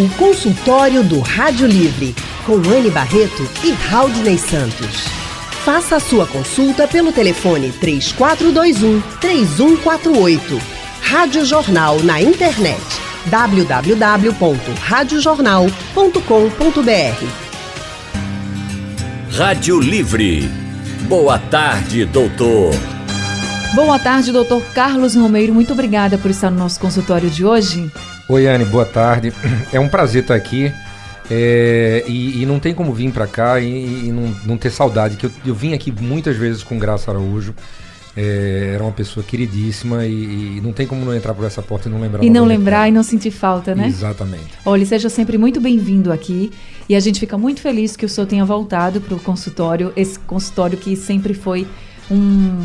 O consultório do Rádio Livre, com Anne Barreto e Raudney Santos. Faça a sua consulta pelo telefone 3421 3148. Rádio Jornal na internet www.radiojornal.com.br. Rádio Livre. Boa tarde, doutor. Boa tarde, doutor Carlos Romeiro. Muito obrigada por estar no nosso consultório de hoje. Oi, Anne, boa tarde. É um prazer estar aqui. É, e, e, não tem como vir para cá e, e não, não, ter saudade, que eu, eu, vim aqui muitas vezes com Graça Araújo. É, era uma pessoa queridíssima e, e, não tem como não entrar por essa porta e não lembrar. E não lembrar e não sentir falta, né? Exatamente. Olha, seja sempre muito bem-vindo aqui e a gente fica muito feliz que o senhor tenha voltado para o consultório, esse consultório que sempre foi um,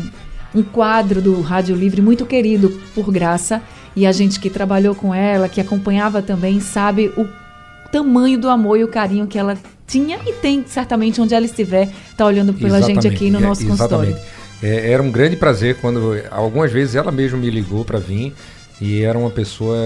um quadro do Rádio Livre muito querido por Graça e a gente que trabalhou com ela, que acompanhava também, sabe o tamanho do amor e o carinho que ela tinha e tem, certamente, onde ela estiver, está olhando pela exatamente, gente aqui no nosso é, consultório. É, era um grande prazer quando, algumas vezes, ela mesma me ligou para vir e era uma pessoa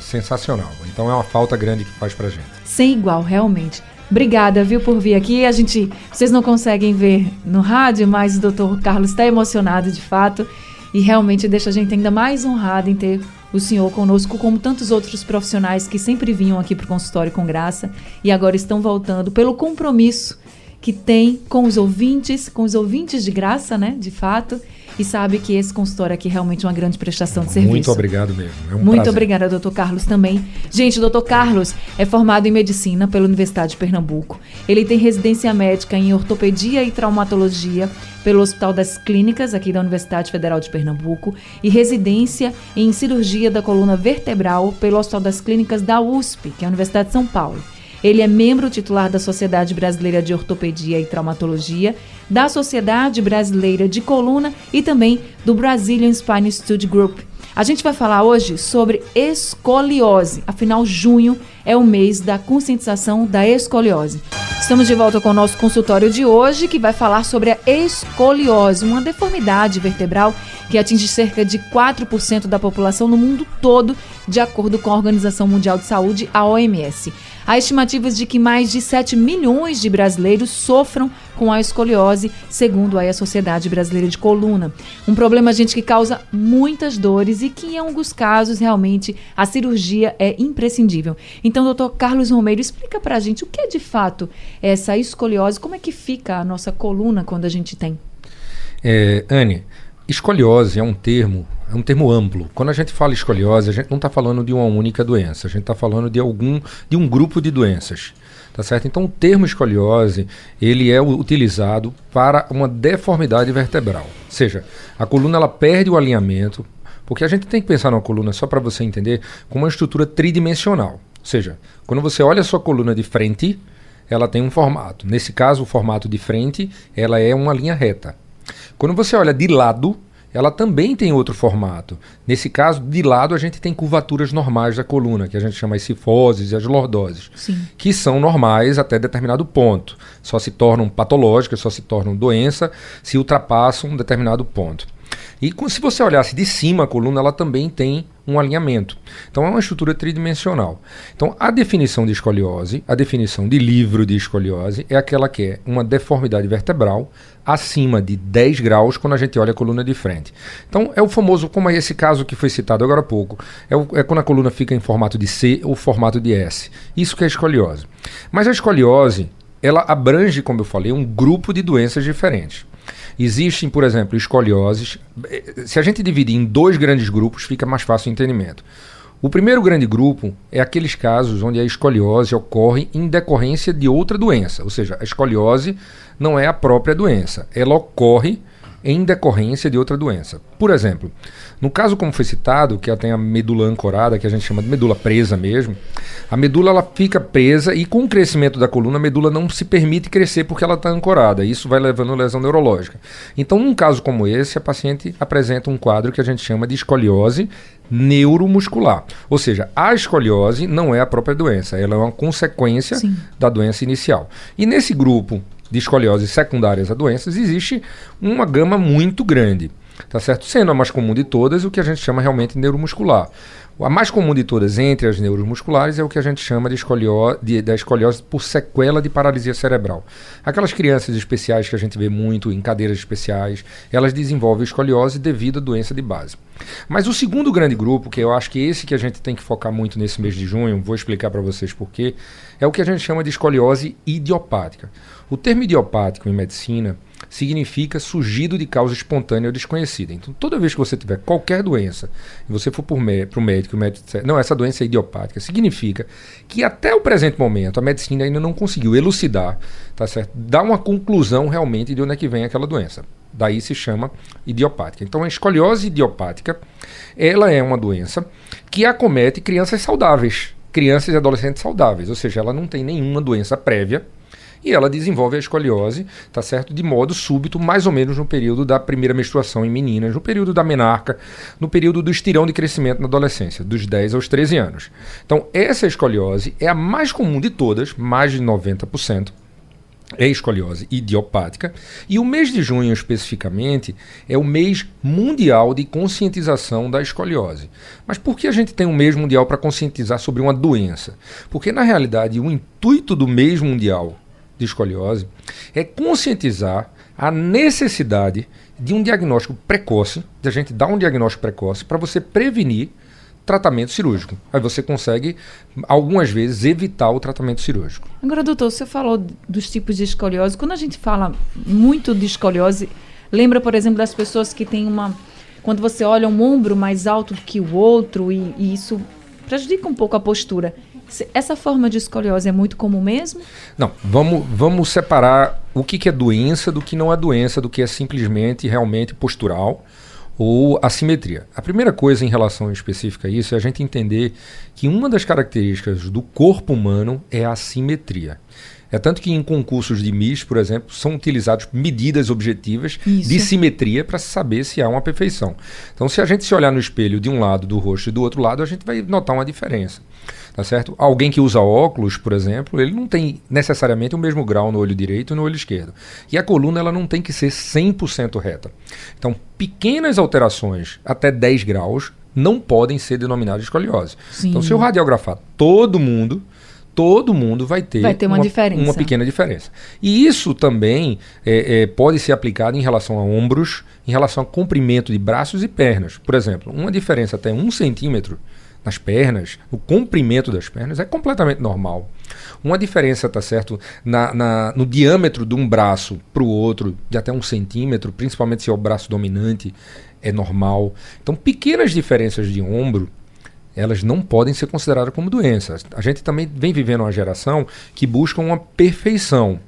sensacional. Então é uma falta grande que faz pra gente. Sem igual, realmente. Obrigada, viu, por vir aqui. A gente, vocês não conseguem ver no rádio, mas o doutor Carlos está emocionado de fato e realmente deixa a gente ainda mais honrado em ter o senhor conosco, como tantos outros profissionais que sempre vinham aqui para o consultório com graça e agora estão voltando pelo compromisso que tem com os ouvintes, com os ouvintes de graça, né, de fato, e sabe que esse consultório aqui é realmente uma grande prestação de serviço. Muito obrigado mesmo. É um Muito prazer. obrigada, doutor Carlos, também. Gente, o doutor Carlos é formado em medicina pela Universidade de Pernambuco. Ele tem residência médica em ortopedia e traumatologia pelo Hospital das Clínicas, aqui da Universidade Federal de Pernambuco, e residência em cirurgia da coluna vertebral pelo Hospital das Clínicas da USP, que é a Universidade de São Paulo. Ele é membro titular da Sociedade Brasileira de Ortopedia e Traumatologia, da Sociedade Brasileira de Coluna e também do Brazilian Spine Study Group. A gente vai falar hoje sobre escoliose. Afinal, junho é o mês da conscientização da escoliose. Estamos de volta com o nosso consultório de hoje, que vai falar sobre a escoliose, uma deformidade vertebral que atinge cerca de 4% da população no mundo todo, de acordo com a Organização Mundial de Saúde, a OMS. Há estimativas de que mais de 7 milhões de brasileiros sofram com a escoliose, segundo a Sociedade Brasileira de Coluna. Um problema, gente, que causa muitas dores e que, em alguns casos, realmente, a cirurgia é imprescindível. Então, doutor Carlos Romeiro, explica pra gente o que é de fato essa escoliose, como é que fica a nossa coluna quando a gente tem? É, Anne, escoliose é um termo é um termo amplo. Quando a gente fala escoliose, a gente não está falando de uma única doença, a gente está falando de algum de um grupo de doenças. Tá certo? Então o termo escoliose, ele é utilizado para uma deformidade vertebral. Ou seja, a coluna ela perde o alinhamento, porque a gente tem que pensar numa coluna, só para você entender, como uma estrutura tridimensional. Ou seja, quando você olha a sua coluna de frente, ela tem um formato. Nesse caso, o formato de frente, ela é uma linha reta. Quando você olha de lado, ela também tem outro formato. Nesse caso, de lado, a gente tem curvaturas normais da coluna, que a gente chama as cifoses e as lordoses, Sim. que são normais até determinado ponto. Só se tornam patológicas, só se tornam doença se ultrapassam um determinado ponto. E se você olhasse de cima a coluna, ela também tem um alinhamento. Então é uma estrutura tridimensional. Então a definição de escoliose, a definição de livro de escoliose é aquela que é uma deformidade vertebral acima de 10 graus quando a gente olha a coluna de frente. Então é o famoso, como é esse caso que foi citado agora há pouco, é, o, é quando a coluna fica em formato de C ou formato de S. Isso que é escoliose. Mas a escoliose, ela abrange, como eu falei, um grupo de doenças diferentes. Existem, por exemplo, escolioses. Se a gente dividir em dois grandes grupos, fica mais fácil o entendimento. O primeiro grande grupo é aqueles casos onde a escoliose ocorre em decorrência de outra doença, ou seja, a escoliose não é a própria doença, ela ocorre em decorrência de outra doença. Por exemplo, no caso como foi citado, que ela tem a medula ancorada, que a gente chama de medula presa mesmo, a medula ela fica presa e com o crescimento da coluna a medula não se permite crescer porque ela está ancorada. Isso vai levando a lesão neurológica. Então, num caso como esse, a paciente apresenta um quadro que a gente chama de escoliose neuromuscular. Ou seja, a escoliose não é a própria doença, ela é uma consequência Sim. da doença inicial. E nesse grupo de escoliose secundárias a doenças, existe uma gama muito grande, tá certo? Sendo a mais comum de todas, o que a gente chama realmente neuromuscular. A mais comum de todas entre as neuromusculares é o que a gente chama de, escolio de da escoliose por sequela de paralisia cerebral. Aquelas crianças especiais que a gente vê muito em cadeiras especiais, elas desenvolvem escoliose devido à doença de base. Mas o segundo grande grupo, que eu acho que esse que a gente tem que focar muito nesse mês de junho, vou explicar para vocês porquê, é o que a gente chama de escoliose idiopática. O termo idiopático em medicina significa surgido de causa espontânea ou desconhecida. Então, toda vez que você tiver qualquer doença e você for para o médico, o médico disser, não, essa doença é idiopática, significa que até o presente momento a medicina ainda não conseguiu elucidar, tá certo? Dar uma conclusão realmente de onde é que vem aquela doença. Daí se chama idiopática. Então, a escoliose idiopática, ela é uma doença que acomete crianças saudáveis, crianças e adolescentes saudáveis, ou seja, ela não tem nenhuma doença prévia, e ela desenvolve a escoliose, tá certo? De modo súbito, mais ou menos no período da primeira menstruação em meninas, no período da menarca, no período do estirão de crescimento na adolescência, dos 10 aos 13 anos. Então, essa escoliose é a mais comum de todas, mais de 90% é escoliose idiopática. E o mês de junho, especificamente, é o mês mundial de conscientização da escoliose. Mas por que a gente tem um mês mundial para conscientizar sobre uma doença? Porque, na realidade, o intuito do mês mundial de escoliose é conscientizar a necessidade de um diagnóstico precoce, de a gente dar um diagnóstico precoce para você prevenir tratamento cirúrgico. Aí você consegue, algumas vezes, evitar o tratamento cirúrgico. Agora, doutor, você falou dos tipos de escoliose. Quando a gente fala muito de escoliose, lembra, por exemplo, das pessoas que têm uma. Quando você olha um ombro mais alto que o outro, e, e isso prejudica um pouco a postura. Essa forma de escoliose é muito comum mesmo? Não, vamos, vamos separar o que, que é doença do que não é doença, do que é simplesmente realmente postural ou assimetria. A primeira coisa em relação específica a isso é a gente entender que uma das características do corpo humano é a assimetria. É tanto que em concursos de MIS, por exemplo, são utilizados medidas objetivas Isso. de simetria para saber se há uma perfeição. Então, se a gente se olhar no espelho de um lado do rosto e do outro lado, a gente vai notar uma diferença. Tá certo? Alguém que usa óculos, por exemplo, ele não tem necessariamente o mesmo grau no olho direito e no olho esquerdo. E a coluna ela não tem que ser 100% reta. Então, pequenas alterações até 10 graus não podem ser denominadas escoliose. Sim. Então, se eu radiografar todo mundo, todo mundo vai ter, vai ter uma, uma, diferença. uma pequena diferença. E isso também é, é, pode ser aplicado em relação a ombros, em relação a comprimento de braços e pernas. Por exemplo, uma diferença até um centímetro nas pernas, o comprimento das pernas é completamente normal. Uma diferença, tá certo, na, na no diâmetro de um braço para o outro, de até um centímetro, principalmente se é o braço dominante, é normal. Então, pequenas diferenças de ombro elas não podem ser consideradas como doenças. A gente também vem vivendo uma geração que busca uma perfeição.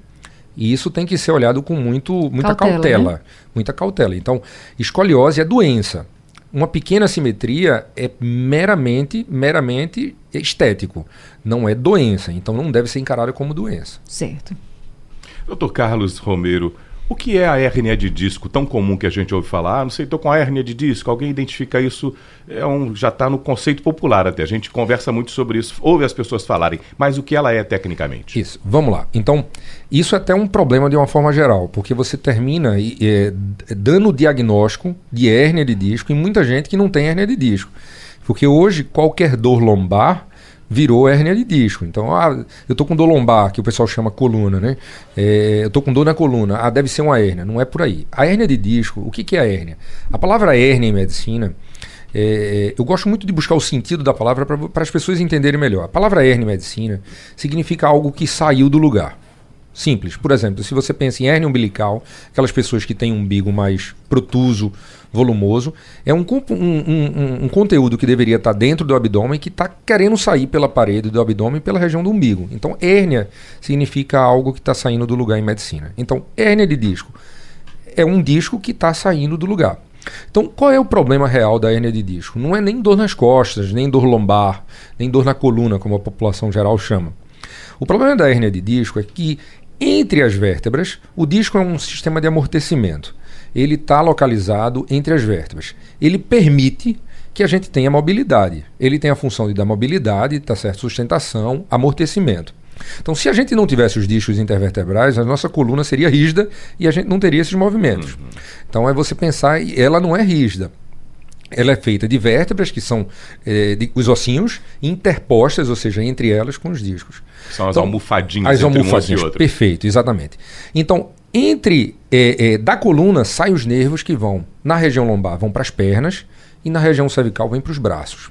E isso tem que ser olhado com muito, muita cautela. cautela né? Muita cautela. Então, escoliose é doença. Uma pequena simetria é meramente, meramente estético. Não é doença. Então, não deve ser encarada como doença. Certo. Doutor Carlos Romero, o que é a hérnia de disco tão comum que a gente ouve falar? Ah, não sei, estou com a hérnia de disco. Alguém identifica isso? É um, já está no conceito popular até. A gente conversa muito sobre isso, ouve as pessoas falarem. Mas o que ela é tecnicamente? Isso. Vamos lá. Então, isso é até um problema de uma forma geral, porque você termina é, dando o diagnóstico de hérnia de disco em muita gente que não tem hérnia de disco. Porque hoje qualquer dor lombar virou hérnia de disco. Então, ah, eu tô com dor lombar, que o pessoal chama coluna, né? É, eu tô com dor na coluna. Ah, deve ser uma hérnia. Não é por aí. A hérnia de disco, o que, que é a hérnia? A palavra hérnia em medicina, é, eu gosto muito de buscar o sentido da palavra para as pessoas entenderem melhor. A palavra hérnia em medicina significa algo que saiu do lugar. Simples. Por exemplo, se você pensa em hérnia umbilical, aquelas pessoas que têm um umbigo mais protuso, volumoso, é um, um, um, um conteúdo que deveria estar dentro do abdômen que está querendo sair pela parede do abdômen pela região do umbigo. Então, hérnia significa algo que está saindo do lugar em medicina. Então, hérnia de disco é um disco que está saindo do lugar. Então, qual é o problema real da hérnia de disco? Não é nem dor nas costas, nem dor lombar, nem dor na coluna, como a população geral chama. O problema da hérnia de disco é que entre as vértebras, o disco é um sistema de amortecimento. Ele está localizado entre as vértebras. Ele permite que a gente tenha mobilidade. Ele tem a função de dar mobilidade, tá certo? sustentação, amortecimento. Então, se a gente não tivesse os discos intervertebrais, a nossa coluna seria rígida e a gente não teria esses movimentos. Uhum. Então, é você pensar, ela não é rígida. Ela é feita de vértebras, que são eh, de, os ossinhos, interpostas, ou seja, entre elas com os discos. São as então, almofadinhas as almofadinhas, Perfeito, exatamente. Então, entre eh, eh, da coluna saem os nervos que vão na região lombar, vão para as pernas, e na região cervical vem para os braços.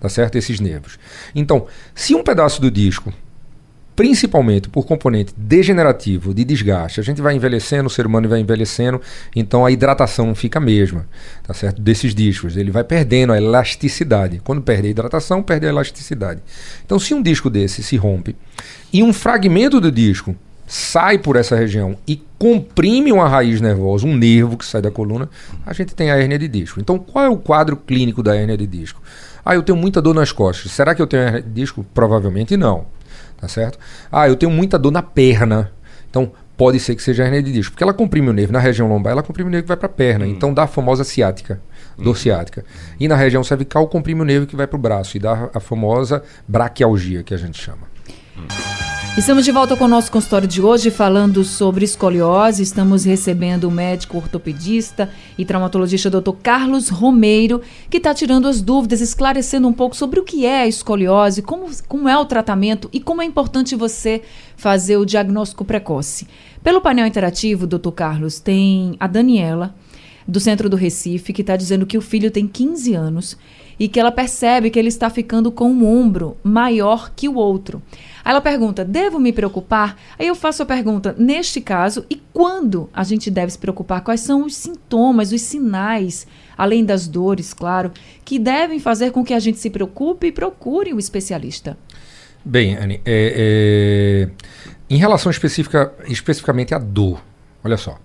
Tá certo? Esses nervos. Então, se um pedaço do disco principalmente por componente degenerativo, de desgaste. A gente vai envelhecendo, o ser humano vai envelhecendo, então a hidratação não fica a mesma, tá certo? Desses discos, ele vai perdendo a elasticidade. Quando perde a hidratação, perde a elasticidade. Então, se um disco desse se rompe e um fragmento do disco sai por essa região e comprime uma raiz nervosa, um nervo que sai da coluna, a gente tem a hérnia de disco. Então, qual é o quadro clínico da hérnia de disco? Ah, eu tenho muita dor nas costas. Será que eu tenho hérnia de disco? Provavelmente não tá certo? Ah, eu tenho muita dor na perna. Então, pode ser que seja hernia de disco. Porque ela comprime o nervo na região lombar, ela comprime o nervo que vai para a perna. Hum. Então dá a famosa ciática, dor hum. ciática. E na região cervical, comprime o nervo que vai para o braço e dá a famosa braquialgia, que a gente chama. Hum. Estamos de volta com o nosso consultório de hoje falando sobre escoliose. Estamos recebendo o médico ortopedista e traumatologista Dr. Carlos Romeiro, que está tirando as dúvidas, esclarecendo um pouco sobre o que é a escoliose, como, como é o tratamento e como é importante você fazer o diagnóstico precoce. Pelo painel interativo, Dr. Carlos, tem a Daniela, do centro do Recife, que está dizendo que o filho tem 15 anos e que ela percebe que ele está ficando com um ombro maior que o outro. Aí ela pergunta: devo me preocupar? Aí eu faço a pergunta: neste caso, e quando a gente deve se preocupar? Quais são os sintomas, os sinais, além das dores, claro, que devem fazer com que a gente se preocupe e procure o especialista? Bem, Anne, é, é, em relação especifica, especificamente à dor, olha só.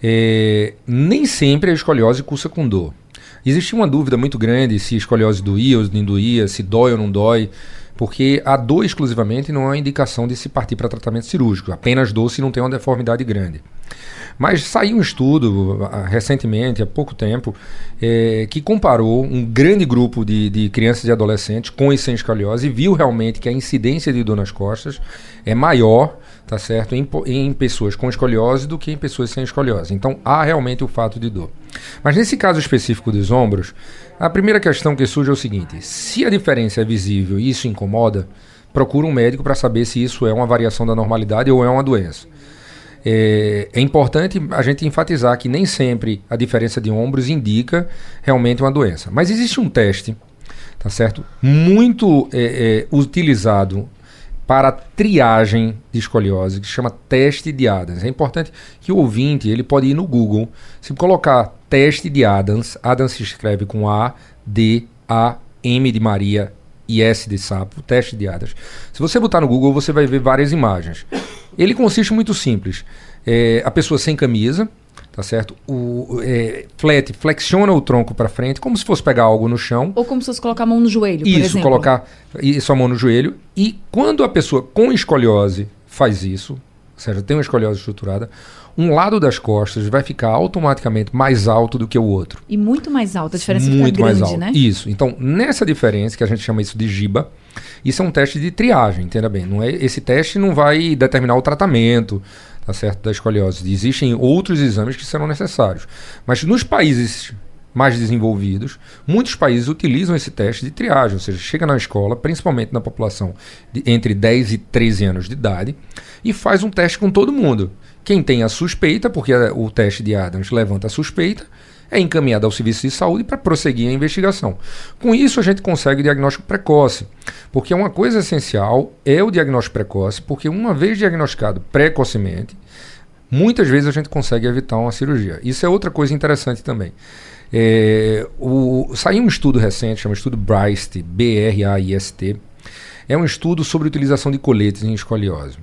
É, nem sempre a escoliose cursa com dor. Existia uma dúvida muito grande se escoliose doía ou não doía, se dói ou não dói, porque a dor exclusivamente não é indicação de se partir para tratamento cirúrgico, apenas dor se não tem uma deformidade grande. Mas saiu um estudo ah, recentemente, há pouco tempo, é, que comparou um grande grupo de, de crianças e adolescentes com e sem escoliose e viu realmente que a incidência de dor nas costas é maior tá certo? Em, em, pessoas com escoliose do que em pessoas sem escoliose. Então há realmente o fato de dor. Mas nesse caso específico dos ombros, a primeira questão que surge é o seguinte: se a diferença é visível e isso incomoda, procura um médico para saber se isso é uma variação da normalidade ou é uma doença. É, é, importante a gente enfatizar que nem sempre a diferença de ombros indica realmente uma doença. Mas existe um teste, tá certo? Muito é, é, utilizado para a triagem de escoliose, que se chama teste de Adams. É importante que o ouvinte ele pode ir no Google, se colocar teste de Adams, Adams se escreve com A, D, A, M de Maria e S de sapo, teste de Adams. Se você botar no Google, você vai ver várias imagens. Ele consiste muito simples. É, a pessoa sem camisa, tá certo? O é, flat flexiona o tronco para frente, como se fosse pegar algo no chão. Ou como se fosse colocar a mão no joelho, isso, por exemplo. colocar isso a mão no joelho. E quando a pessoa com escoliose faz isso, ou seja, tem uma escoliose estruturada, um lado das costas vai ficar automaticamente mais alto do que o outro. E muito mais alto, a diferença muito fica grande, mais alto. né? Isso. Então, nessa diferença, que a gente chama isso de giba, isso é um teste de triagem, entenda bem. Não é, esse teste não vai determinar o tratamento, tá certo, da escoliose. Existem outros exames que serão necessários. Mas nos países mais desenvolvidos, muitos países utilizam esse teste de triagem, ou seja, chega na escola, principalmente na população de entre 10 e 13 anos de idade, e faz um teste com todo mundo. Quem tem a suspeita, porque o teste de Adams levanta a suspeita, é encaminhado ao serviço de saúde para prosseguir a investigação. Com isso, a gente consegue o diagnóstico precoce, porque uma coisa essencial é o diagnóstico precoce, porque uma vez diagnosticado precocemente, muitas vezes a gente consegue evitar uma cirurgia. Isso é outra coisa interessante também. É, o, saiu um estudo recente, chama estudo BRAIST, B-R-A-I-S-T. É um estudo sobre utilização de coletes em escoliose.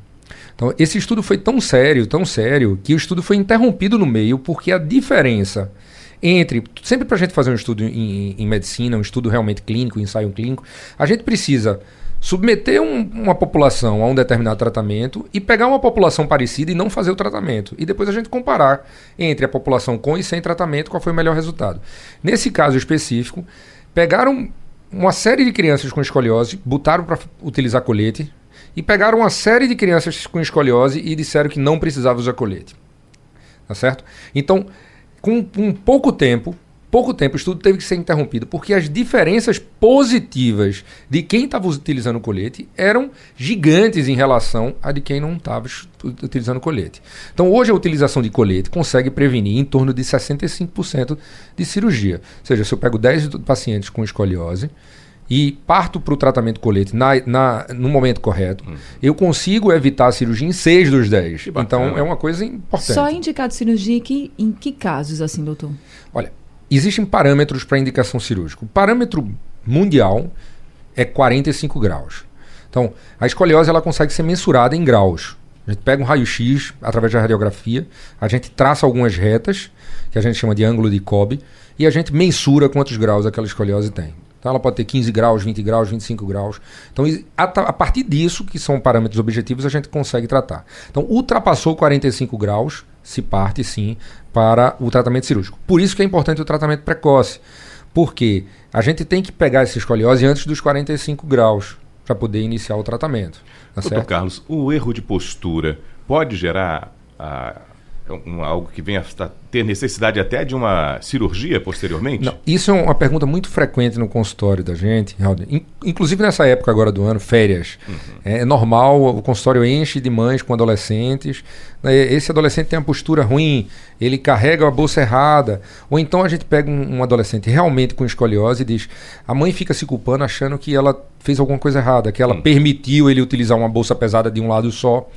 Então, esse estudo foi tão sério, tão sério, que o estudo foi interrompido no meio porque a diferença entre. Sempre para a gente fazer um estudo em, em, medicina, um estudo realmente clínico, um ensaio clínico, a gente precisa submeter um, uma população a um determinado tratamento e pegar uma população parecida e não fazer o tratamento. E depois a gente comparar entre a população com e sem tratamento qual foi o melhor resultado. Nesse caso específico, pegaram uma série de crianças com escoliose, botaram para utilizar colete e pegaram uma série de crianças com escoliose e disseram que não precisava usar colete. Tá certo? Então, com um pouco tempo, pouco tempo o estudo teve que ser interrompido porque as diferenças positivas de quem estava utilizando o colete eram gigantes em relação a de quem não estava utilizando o colete. Então, hoje a utilização de colete consegue prevenir em torno de 65% de cirurgia. Ou seja, se eu pego 10 pacientes com escoliose, e parto para o tratamento colete na, na, no momento correto, hum. eu consigo evitar a cirurgia em 6 dos 10. Então é uma coisa importante. Só é indicado cirurgia que, em que casos, assim, doutor? Olha, existem parâmetros para indicação cirúrgica. O parâmetro mundial é 45 graus. Então, a escoliose ela consegue ser mensurada em graus. A gente pega um raio-x através da radiografia, a gente traça algumas retas, que a gente chama de ângulo de Cobb, e a gente mensura quantos graus aquela escoliose tem. Então ela pode ter 15 graus, 20 graus, 25 graus. Então, a, a, partir disso, que são parâmetros objetivos, a gente consegue tratar. Então, ultrapassou 45 graus, se parte sim para o tratamento cirúrgico. Por isso que é importante o tratamento precoce. Porque a gente tem que pegar essa escoliose antes dos 45 graus para poder iniciar o tratamento. Tá Doutor? Carlos, o erro de postura pode gerar a, um, algo que venha a ter necessidade até de uma cirurgia posteriormente? Não, isso é uma pergunta muito frequente no consultório da gente, inclusive nessa época agora do ano, férias. Uhum. É normal, o consultório enche de mães com adolescentes. Né, esse adolescente tem uma postura ruim, ele carrega a bolsa errada. Ou então a gente pega um, um adolescente realmente com escoliose e diz: a mãe fica se culpando achando que ela fez alguma coisa errada, que ela uhum. permitiu ele utilizar uma bolsa pesada de um lado só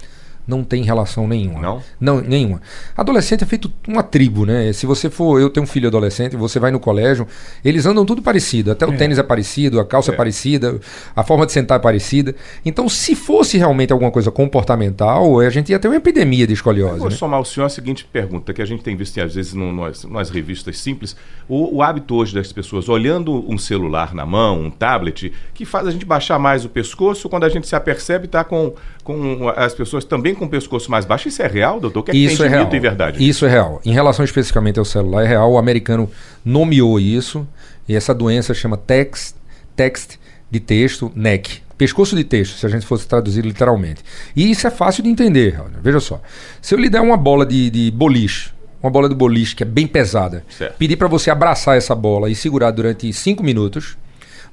não tem relação nenhuma. Não? Não, nenhuma. Adolescente é feito uma tribo, né? Se você for, eu tenho um filho adolescente, você vai no colégio, eles andam tudo parecido, até o é. tênis é parecido, a calça é. é. parecida, a forma de sentar é parecida. Então, se fosse realmente alguma coisa comportamental, a gente ia ter uma epidemia de escoliose. Eu vou né? somar o senhor a seguinte pergunta, que a gente tem visto às vezes no, nas, nas revistas simples, o, o hábito hoje das pessoas olhando um celular na mão, um tablet, que faz a gente baixar mais o pescoço, quando a gente se apercebe, está com, com as pessoas também com o pescoço mais baixo. Isso é real, doutor? O que é isso que é real. e verdade? Isso é real. Em relação especificamente ao celular, é real. O americano nomeou isso. E essa doença chama text, text de texto, neck. Pescoço de texto, se a gente fosse traduzir literalmente. E isso é fácil de entender. Veja só. Se eu lhe der uma bola de, de boliche, uma bola de boliche que é bem pesada, certo. pedir para você abraçar essa bola e segurar durante 5 minutos,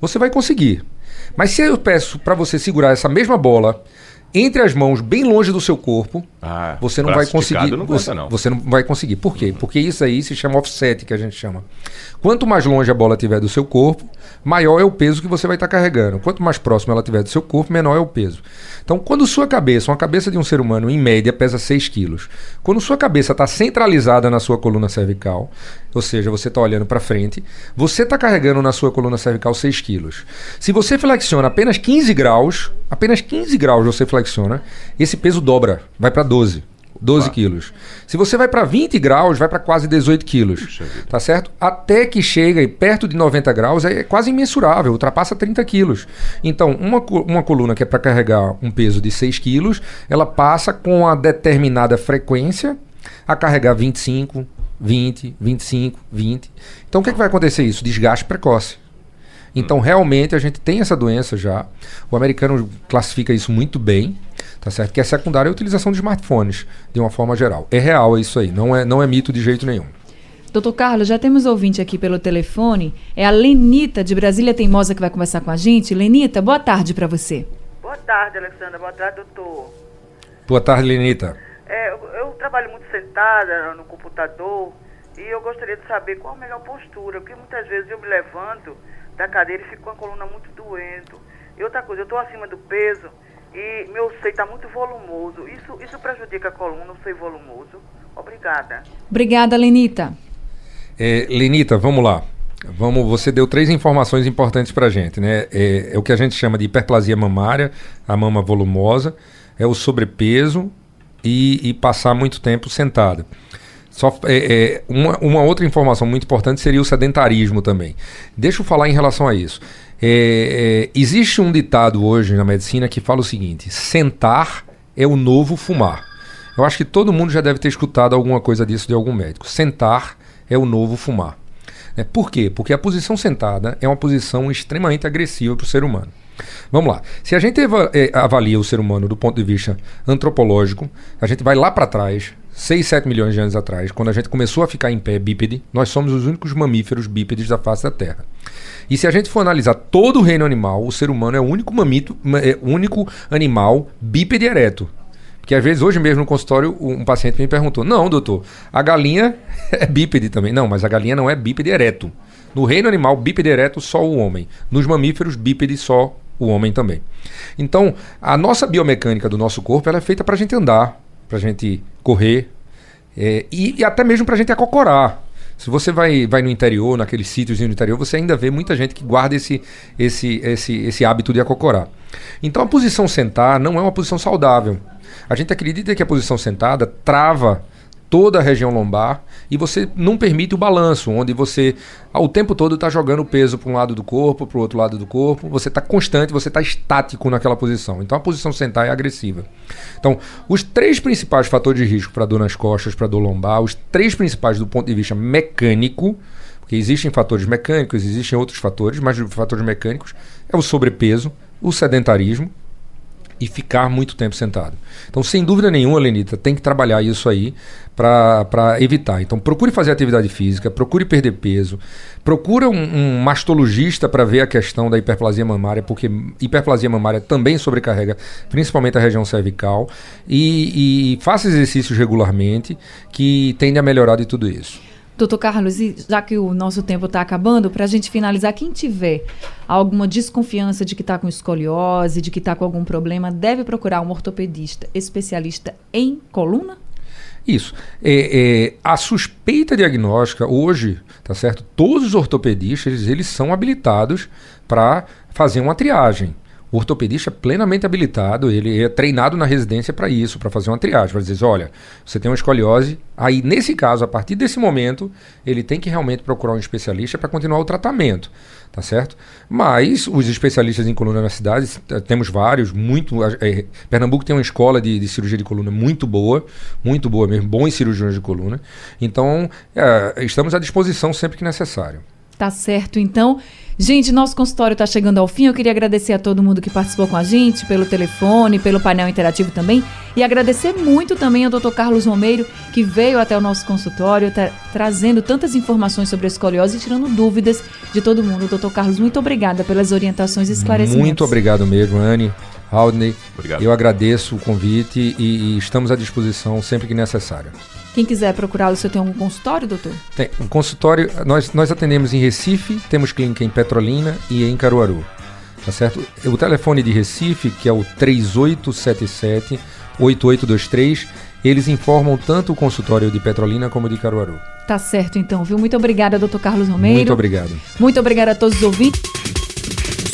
você vai conseguir. Mas se eu peço para você segurar essa mesma bola entre as mãos, bem longe do seu corpo, ah, você não vai conseguir. Não você, não. você não vai conseguir. Por quê? Uhum. Porque isso aí se chama offset, que a gente chama. Quanto mais longe a bola estiver do seu corpo, maior é o peso que você vai estar tá carregando. Quanto mais próximo ela estiver do seu corpo, menor é o peso. Então, quando sua cabeça, uma cabeça de um ser humano, em média, pesa 6 quilos. Quando sua cabeça está centralizada na sua coluna cervical, ou seja, você está olhando para frente, você está carregando na sua coluna cervical 6 quilos. Se você flexiona apenas 15 graus, apenas 15 graus você flexiona, esse peso dobra, vai para 12. 12 quilos. Se você vai para 20 graus, vai para quase 18 quilos. Tá certo? Até que chega perto de 90 graus é quase imensurável, ultrapassa 30 quilos. Então, uma, uma coluna que é para carregar um peso de 6 quilos, ela passa com a determinada frequência a carregar 25, 20, 25, 20. Então, o que, é que vai acontecer isso? Desgaste precoce. Então, realmente, a gente tem essa doença já. O americano classifica isso muito bem, tá certo? Que é secundária a utilização de smartphones, de uma forma geral. É real isso aí, não é, não é mito de jeito nenhum. Doutor Carlos, já temos ouvinte aqui pelo telefone. É a Lenita, de Brasília Teimosa, que vai conversar com a gente. Lenita, boa tarde para você. Boa tarde, Alexandra. Boa tarde, doutor. Boa tarde, Lenita. É, eu, eu trabalho muito sentada no computador e eu gostaria de saber qual a melhor postura, porque muitas vezes eu me levanto da cadeira e fico com a coluna muito doendo. E outra coisa, eu estou acima do peso e meu seio está muito volumoso. Isso, isso prejudica a coluna, o seio volumoso. Obrigada. Obrigada, Lenita. É, Lenita, vamos lá. Vamos, você deu três informações importantes para a gente, né? É, é, o que a gente chama de hiperplasia mamária, a mama volumosa, é o sobrepeso e, e passar muito tempo sentada. Só, é, é, uma, uma, outra informação muito importante seria o sedentarismo também. Deixa eu falar em relação a isso. É, é, existe um ditado hoje na medicina que fala o seguinte: sentar é o novo fumar. Eu acho que todo mundo já deve ter escutado alguma coisa disso de algum médico. Sentar é o novo fumar. É, por quê? Porque a posição sentada é uma posição extremamente agressiva para o ser humano. Vamos lá. Se a gente é, avalia o ser humano do ponto de vista antropológico, a gente vai lá para trás, 6, 7 milhões de anos atrás, quando a gente começou a ficar em pé bípede, nós somos os únicos mamíferos bípedes da face da Terra. E se a gente for analisar todo o reino animal, o ser humano é o único mamito, é o único animal bípede ereto. Porque às vezes, hoje mesmo no consultório, um paciente me perguntou: Não, doutor, a galinha é bípede também. Não, mas a galinha não é bípede ereto. No reino animal, bípede ereto, só o homem. Nos mamíferos, bípede, só o homem também. Então, a nossa biomecânica do nosso corpo ela é feita para a gente andar, para a gente correr é, e, e, até mesmo para a gente acocorar. Se você vai, vai no interior, naqueles sítios no interior, você ainda vê muita gente que guarda esse, esse, esse, esse hábito de acocorar. Então a posição sentar não é uma posição saudável. A gente acredita que a posição sentada trava toda a região lombar e você não permite o balanço, onde você ao tempo todo está jogando o peso para um lado do corpo, para o outro lado do corpo, você está constante, você está estático naquela posição. Então a posição sentar é agressiva. Então, os três principais fatores de risco para dor nas costas, para dor lombar, os três principais do ponto de vista mecânico, porque existem fatores mecânicos, existem outros fatores, mas fatores mecânicos é o sobrepeso, o sedentarismo e ficar muito tempo sentado. Então, sem dúvida nenhuma, Lenita, tem que trabalhar isso aí para evitar. Então, procure fazer atividade física, procure perder peso, procura um, um mastologista para ver a questão da hiperplasia mamária, porque hiperplasia mamária também sobrecarrega principalmente a região cervical, e, e faça exercícios regularmente, que tende a melhorar de tudo isso. Doutor Carlos, já que o nosso tempo está acabando, para a gente finalizar, quem tiver alguma desconfiança de que está com escoliose, de que está com algum problema, deve procurar um ortopedista especialista em coluna? Isso. É, é, a suspeita diagnóstica, hoje, tá certo? Todos os ortopedistas, eles são habilitados para fazer uma triagem. O ortopedista é plenamente habilitado, ele é treinado na residência para isso, para fazer uma triagem, para dizer, olha, você tem uma escoliose, aí nesse caso, a partir desse momento, ele tem que realmente procurar um especialista para continuar o tratamento, tá certo? Mas os especialistas em coluna na cidade, temos vários, muito, é, Pernambuco tem uma escola de, de, cirurgia de coluna muito boa, muito boa mesmo, bons cirurgiões de coluna, então é, estamos à disposição sempre que necessário. Tá certo, então. Gente, nosso consultório está chegando ao fim. Eu queria agradecer a todo mundo que participou com a gente, pelo telefone, pelo painel interativo também. E agradecer muito também ao Dr. Carlos Romeiro, que veio até o nosso consultório, tá, trazendo tantas informações sobre a escoliose e tirando dúvidas de todo mundo. Dr. Carlos, muito obrigada pelas orientações e esclarecimentos. Muito obrigado mesmo, Anne. Haldney, Obrigado. eu agradeço o convite e, e estamos à disposição sempre que necessário. Quem quiser procurá-lo, você tem algum consultório, doutor? Tem. Um consultório, nós, nós atendemos em Recife, temos clínica em Petrolina e em Caruaru. Tá certo? O telefone de Recife, que é o 3877 8823, eles informam tanto o consultório de Petrolina como de Caruaru. Tá certo, então, viu? Muito obrigada, doutor Carlos Romeiro. Muito obrigado. Muito obrigada a todos os ouvintes.